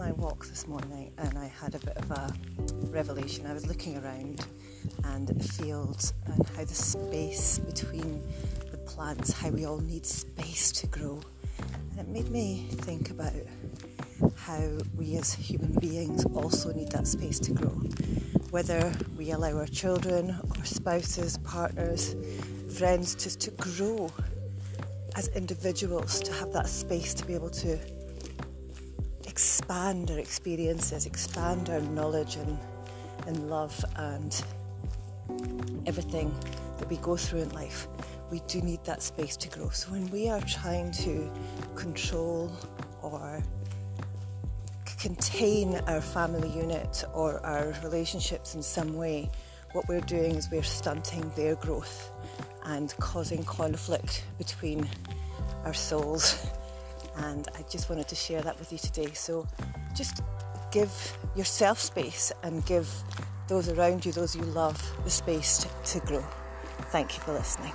my walk this morning and I had a bit of a revelation. I was looking around and at the fields and how the space between the plants, how we all need space to grow. And it made me think about how we as human beings also need that space to grow. Whether we allow our children, our spouses, partners, friends just to grow as individuals, to have that space to be able to expand our experiences, expand our knowledge and, and love and everything that we go through in life. We do need that space to grow. So when we are trying to control or contain our family unit or our relationships in some way, what we're doing is we're stunting their growth and causing conflict between our souls and I just wanted to share that with you today. So just give yourself space and give those around you, those you love, the space to, to grow. Thank you for listening.